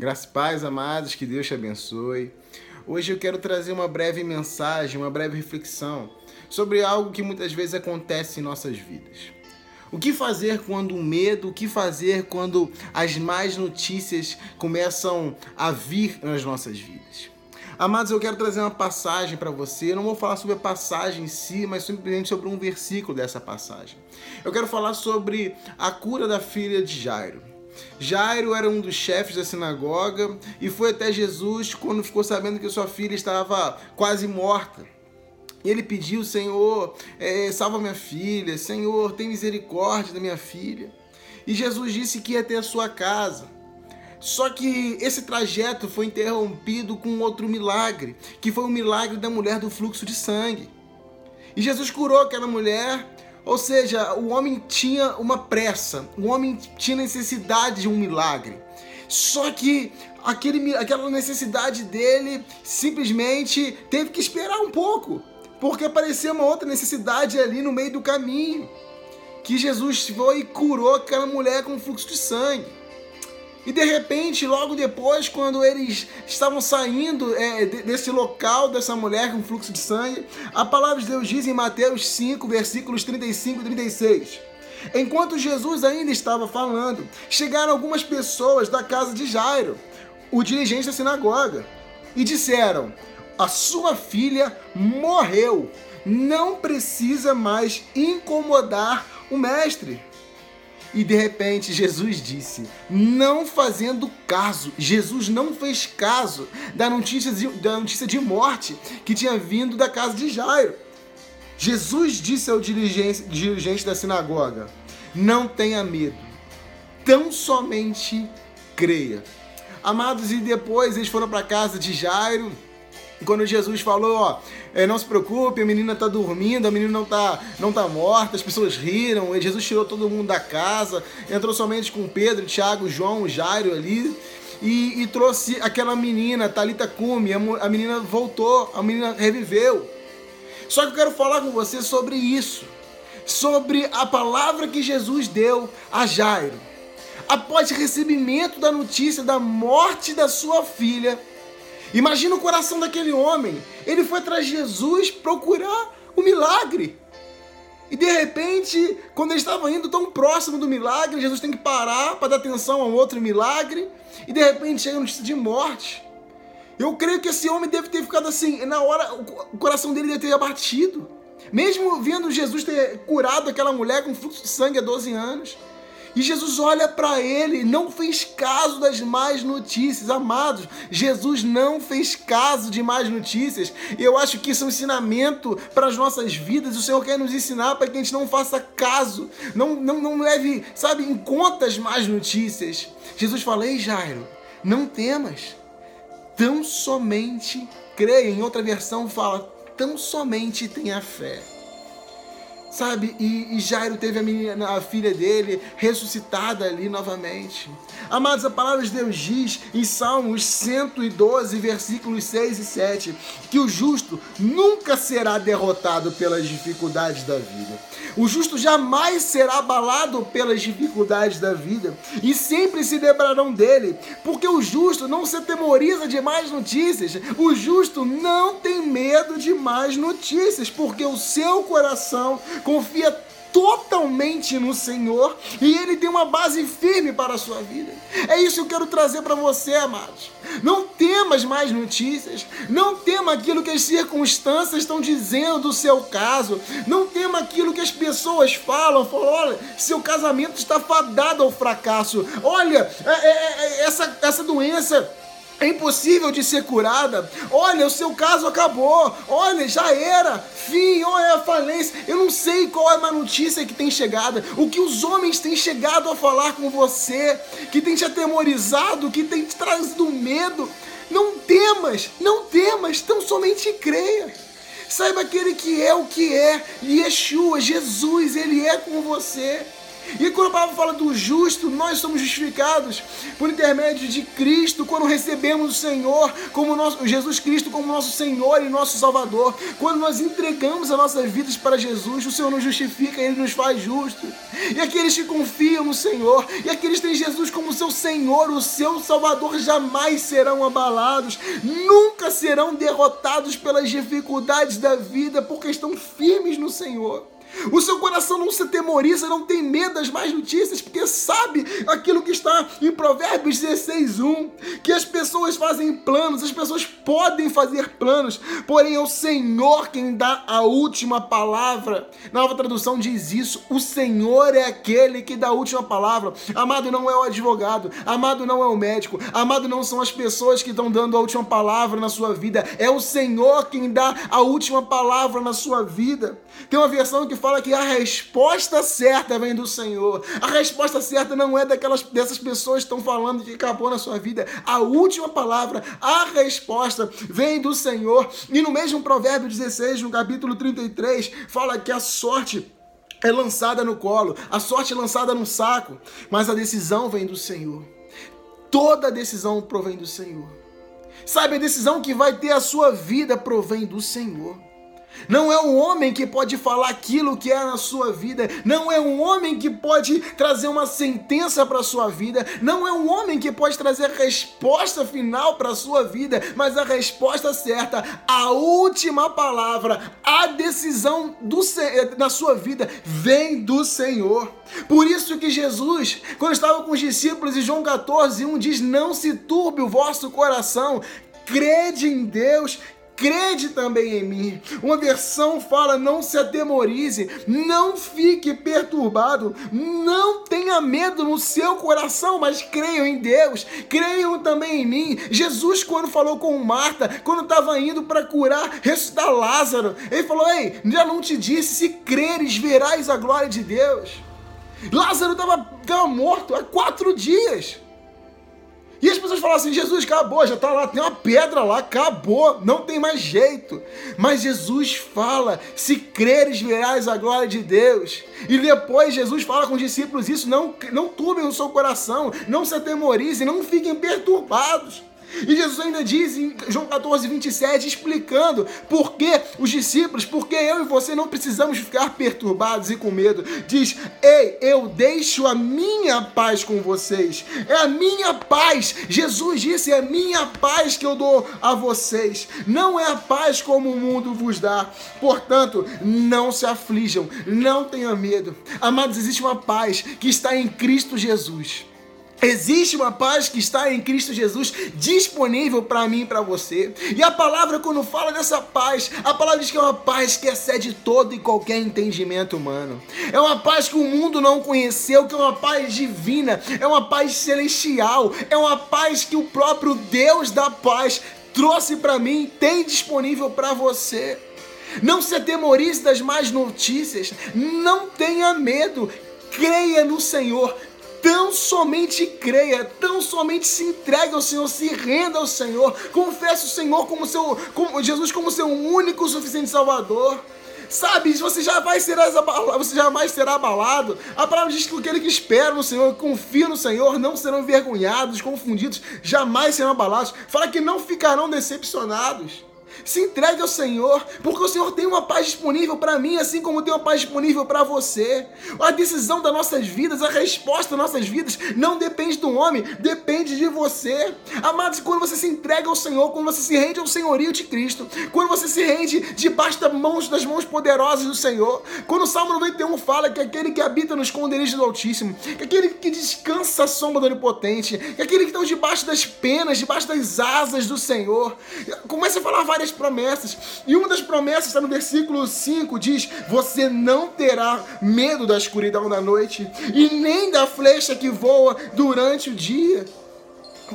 Graças e paz, amados, que Deus te abençoe. Hoje eu quero trazer uma breve mensagem, uma breve reflexão sobre algo que muitas vezes acontece em nossas vidas. O que fazer quando o medo, o que fazer quando as más notícias começam a vir nas nossas vidas? Amados, eu quero trazer uma passagem para você. Eu não vou falar sobre a passagem em si, mas simplesmente sobre um versículo dessa passagem. Eu quero falar sobre a cura da filha de Jairo. Jairo era um dos chefes da sinagoga e foi até Jesus quando ficou sabendo que sua filha estava quase morta. E ele pediu, Senhor, é, salva minha filha, Senhor, tem misericórdia da minha filha. E Jesus disse que ia ter a sua casa. Só que esse trajeto foi interrompido com outro milagre, que foi o milagre da mulher do fluxo de sangue. E Jesus curou aquela mulher ou seja, o homem tinha uma pressa, o homem tinha necessidade de um milagre. Só que aquele, aquela necessidade dele simplesmente teve que esperar um pouco, porque apareceu uma outra necessidade ali no meio do caminho. Que Jesus foi e curou aquela mulher com fluxo de sangue. E de repente, logo depois, quando eles estavam saindo é, desse local, dessa mulher com fluxo de sangue, a palavra de Deus diz em Mateus 5, versículos 35 e 36. Enquanto Jesus ainda estava falando, chegaram algumas pessoas da casa de Jairo, o dirigente da sinagoga, e disseram: A sua filha morreu, não precisa mais incomodar o mestre. E de repente Jesus disse, não fazendo caso, Jesus não fez caso da notícia de, da notícia de morte que tinha vindo da casa de Jairo. Jesus disse ao dirigente, dirigente da sinagoga: Não tenha medo, tão somente creia. Amados, e depois eles foram para a casa de Jairo quando Jesus falou, ó, é, não se preocupe, a menina tá dormindo, a menina não tá, não tá morta, as pessoas riram, e Jesus tirou todo mundo da casa, entrou somente com Pedro, Tiago, João, Jairo ali, e, e trouxe aquela menina, Talita Cume, a menina voltou, a menina reviveu. Só que eu quero falar com você sobre isso, sobre a palavra que Jesus deu a Jairo. Após recebimento da notícia da morte da sua filha, Imagina o coração daquele homem. Ele foi atrás de Jesus procurar o milagre. E de repente, quando ele estava indo tão próximo do milagre, Jesus tem que parar para dar atenção a um outro milagre. E de repente chega notícia de morte. Eu creio que esse homem deve ter ficado assim, na hora, o coração dele deve ter abatido. Mesmo vendo Jesus ter curado aquela mulher com fluxo de sangue há 12 anos. E Jesus olha para ele, não fez caso das más notícias. Amados, Jesus não fez caso de más notícias. Eu acho que isso é um ensinamento para as nossas vidas. O Senhor quer nos ensinar para que a gente não faça caso, não, não, não leve, sabe, em conta as más notícias. Jesus fala: Ei, Jairo, não temas, tão somente creia. Em outra versão fala: tão somente tenha fé sabe? E, e, Jairo teve a, menina, a filha dele ressuscitada ali novamente. Amados, a palavra de Deus diz em Salmos 112, versículos 6 e 7, que o justo nunca será derrotado pelas dificuldades da vida. O justo jamais será abalado pelas dificuldades da vida e sempre se lembrarão dele, porque o justo não se atemoriza de mais notícias, o justo não tem medo de mais notícias, porque o seu coração confia totalmente no Senhor e Ele tem uma base firme para a sua vida. É isso que eu quero trazer para você, amados. Não temas mais notícias, não tema aquilo que as circunstâncias estão dizendo do seu caso, não tema aquilo que as pessoas falam, falam, olha, seu casamento está fadado ao fracasso, olha, é, é, é, essa, essa doença é impossível de ser curada. Olha, o seu caso acabou. Olha, já era. Fim, olha a falência. Eu não sei qual é a notícia que tem chegado. O que os homens têm chegado a falar com você, que tem te atemorizado, que tem te trazido medo. Não temas, não temas, tão somente creia. Saiba aquele que é o que é, Yeshua, Jesus, ele é com você. E quando a palavra fala do justo, nós somos justificados por intermédio de Cristo, quando recebemos o Senhor como nosso, Jesus Cristo como nosso Senhor e nosso Salvador. Quando nós entregamos as nossas vidas para Jesus, o Senhor nos justifica, Ele nos faz justos. E aqueles que confiam no Senhor, e aqueles que têm Jesus como seu Senhor, o seu Salvador, jamais serão abalados, nunca serão derrotados pelas dificuldades da vida, porque estão firmes no Senhor. O seu coração não se temoriza, não tem medo das más notícias, porque sabe aquilo que está em Provérbios 16, 1, que as pessoas fazem planos, as pessoas podem fazer planos, porém é o Senhor quem dá a última palavra. Na nova tradução diz isso: o Senhor é aquele que dá a última palavra. Amado não é o advogado, amado não é o médico, amado não são as pessoas que estão dando a última palavra na sua vida, é o Senhor quem dá a última palavra na sua vida. Tem uma versão que fala que a resposta certa vem do Senhor. A resposta certa não é daquelas dessas pessoas que estão falando que acabou na sua vida. A última palavra, a resposta vem do Senhor. E no mesmo Provérbio 16, no capítulo 33, fala que a sorte é lançada no colo, a sorte é lançada no saco, mas a decisão vem do Senhor. Toda decisão provém do Senhor. Sabe, a decisão que vai ter a sua vida provém do Senhor. Não é um homem que pode falar aquilo que é na sua vida. Não é um homem que pode trazer uma sentença para a sua vida. Não é um homem que pode trazer a resposta final para a sua vida. Mas a resposta certa, a última palavra, a decisão do, na sua vida vem do Senhor. Por isso que Jesus, quando estava com os discípulos em João 14, 1 diz: Não se turbe o vosso coração, crede em Deus crede também em mim. Uma versão fala: não se atemorize, não fique perturbado, não tenha medo no seu coração, mas creiam em Deus, creiam também em mim. Jesus, quando falou com Marta, quando estava indo para curar, ressuscitar Lázaro, ele falou: Ei, já não te disse, se creres, verás a glória de Deus. Lázaro estava morto há quatro dias. Falam assim: Jesus, acabou, já está lá, tem uma pedra lá, acabou, não tem mais jeito. Mas Jesus fala: se creres, verás a glória de Deus. E depois Jesus fala com os discípulos isso: não, não turbem o seu coração, não se atemorizem, não fiquem perturbados. E Jesus ainda diz em João 14, 27, explicando por que os discípulos, porque eu e você não precisamos ficar perturbados e com medo. Diz: Ei, eu deixo a minha paz com vocês. É a minha paz. Jesus disse: É a minha paz que eu dou a vocês. Não é a paz como o mundo vos dá. Portanto, não se aflijam, não tenham medo. Amados, existe uma paz que está em Cristo Jesus. Existe uma paz que está em Cristo Jesus disponível para mim e para você. E a palavra, quando fala dessa paz, a palavra diz que é uma paz que excede todo e qualquer entendimento humano. É uma paz que o mundo não conheceu, que é uma paz divina, é uma paz celestial, é uma paz que o próprio Deus da paz trouxe para mim, tem disponível para você. Não se atemorize das más notícias, não tenha medo, creia no Senhor, tão somente creia, tão somente se entregue ao Senhor, se renda ao Senhor, confesse o Senhor como seu, como Jesus como seu único suficiente Salvador. Sabe, você já vai ser abalado, você jamais será abalado. A palavra diz que aquele que espera no Senhor, confia no Senhor, não serão envergonhados, confundidos, jamais serão abalados. Fala que não ficarão decepcionados. Se entregue ao Senhor, porque o Senhor tem uma paz disponível para mim, assim como tem uma paz disponível para você. A decisão das nossas vidas, a resposta das nossas vidas, não depende do homem, depende de você. Amados, quando você se entrega ao Senhor, quando você se rende ao senhorio de Cristo, quando você se rende debaixo das mãos, das mãos poderosas do Senhor, quando o Salmo 91 fala que aquele que habita no esconderijo do Altíssimo, que aquele que descansa a sombra do Onipotente, que aquele que está debaixo das penas, debaixo das asas do Senhor, começa a falar várias promessas. E uma das promessas está no versículo 5, diz: Você não terá medo da escuridão da noite, e nem da flecha que voa durante o dia.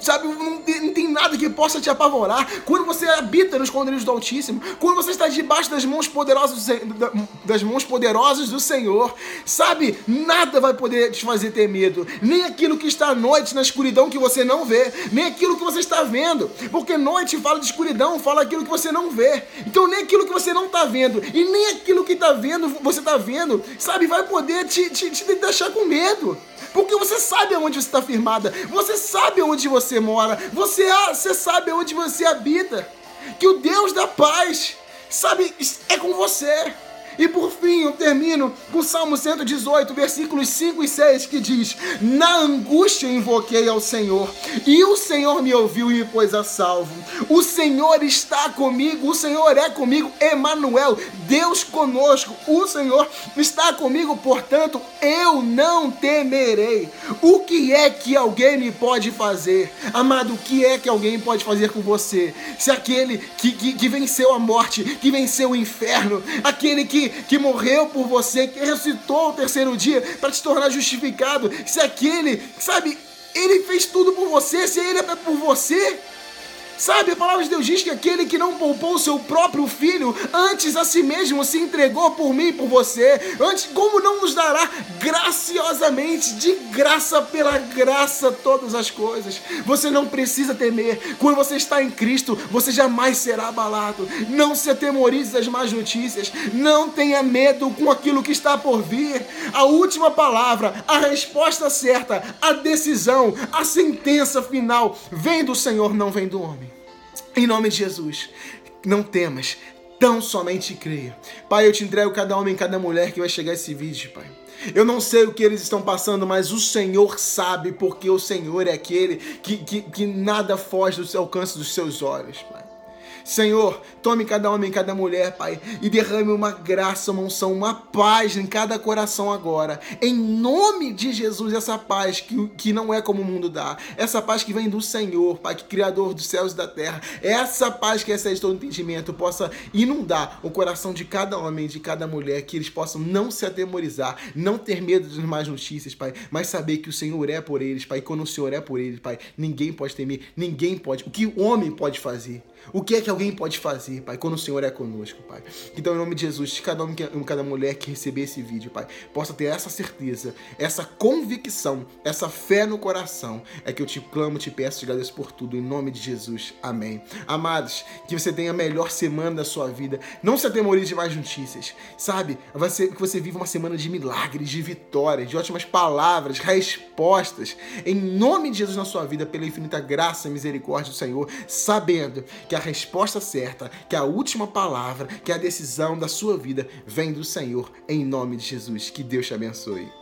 Sabe, não tem, não tem nada que possa te apavorar. Quando você habita nos esconderijos do Altíssimo, quando você está debaixo das mãos poderosas do, das mãos poderosas do Senhor, sabe, nada vai poder te fazer ter medo, nem aquilo que está à noite na escuridão que você não vê, nem aquilo que você está vendo, porque noite fala de escuridão, fala aquilo que você não vê. Então nem aquilo que você não está vendo e nem aquilo que está vendo, você está vendo, sabe, vai poder te, te, te deixar com medo. Porque você sabe aonde você está firmada, você sabe onde você mora, você, você sabe onde você habita. Que o Deus da paz, sabe, é com você. E por fim, eu termino com o Salmo 118, versículos 5 e 6, que diz: Na angústia invoquei ao Senhor, e o Senhor me ouviu e me pôs a salvo. O Senhor está comigo, o Senhor é comigo, Emanuel, Deus conosco. O Senhor está comigo, portanto, eu não temerei. O que é que alguém me pode fazer? Amado, o que é que alguém pode fazer com você? Se aquele que, que, que venceu a morte, que venceu o inferno, aquele que que, morreu por você, que ressuscitou o terceiro dia para te tornar justificado, se aquele, sabe, ele fez tudo por você, se ele é por você, Sabe, a palavra de Deus diz que aquele que não poupou o seu próprio filho, antes a si mesmo se entregou por mim e por você, antes, como não nos dará graciosamente, de graça pela graça, todas as coisas? Você não precisa temer, quando você está em Cristo, você jamais será abalado. Não se atemorize das más notícias, não tenha medo com aquilo que está por vir. A última palavra, a resposta certa, a decisão, a sentença final vem do Senhor, não vem do homem. Em nome de Jesus, não temas, tão somente creia. Pai, eu te entrego cada homem, cada mulher que vai chegar esse vídeo, Pai. Eu não sei o que eles estão passando, mas o Senhor sabe, porque o Senhor é aquele que, que, que nada foge do alcance dos seus olhos, Pai. Senhor, tome cada homem, cada mulher, Pai, e derrame uma graça, uma unção, uma paz em cada coração agora. Em nome de Jesus, essa paz que, que não é como o mundo dá, essa paz que vem do Senhor, Pai, que Criador dos céus e da terra, essa paz que excede todo entendimento possa inundar o coração de cada homem, de cada mulher, que eles possam não se atemorizar, não ter medo das más notícias, Pai, mas saber que o Senhor é por eles, Pai, e quando o Senhor é por eles, Pai, ninguém pode temer, ninguém pode. O que o homem pode fazer? O que é que alguém pode fazer, Pai, quando o Senhor é conosco, Pai? Então, em nome de Jesus, cada homem, cada mulher que receber esse vídeo, Pai, possa ter essa certeza, essa convicção, essa fé no coração. É que eu te clamo, te peço, te agradeço por tudo, em nome de Jesus. Amém. Amados, que você tenha a melhor semana da sua vida. Não se atemorize de mais notícias, sabe? Vai ser que você viva uma semana de milagres, de vitórias, de ótimas palavras, respostas. Em nome de Jesus na sua vida, pela infinita graça e misericórdia do Senhor, sabendo que a resposta certa, que a última palavra, que a decisão da sua vida vem do Senhor, em nome de Jesus. Que Deus te abençoe.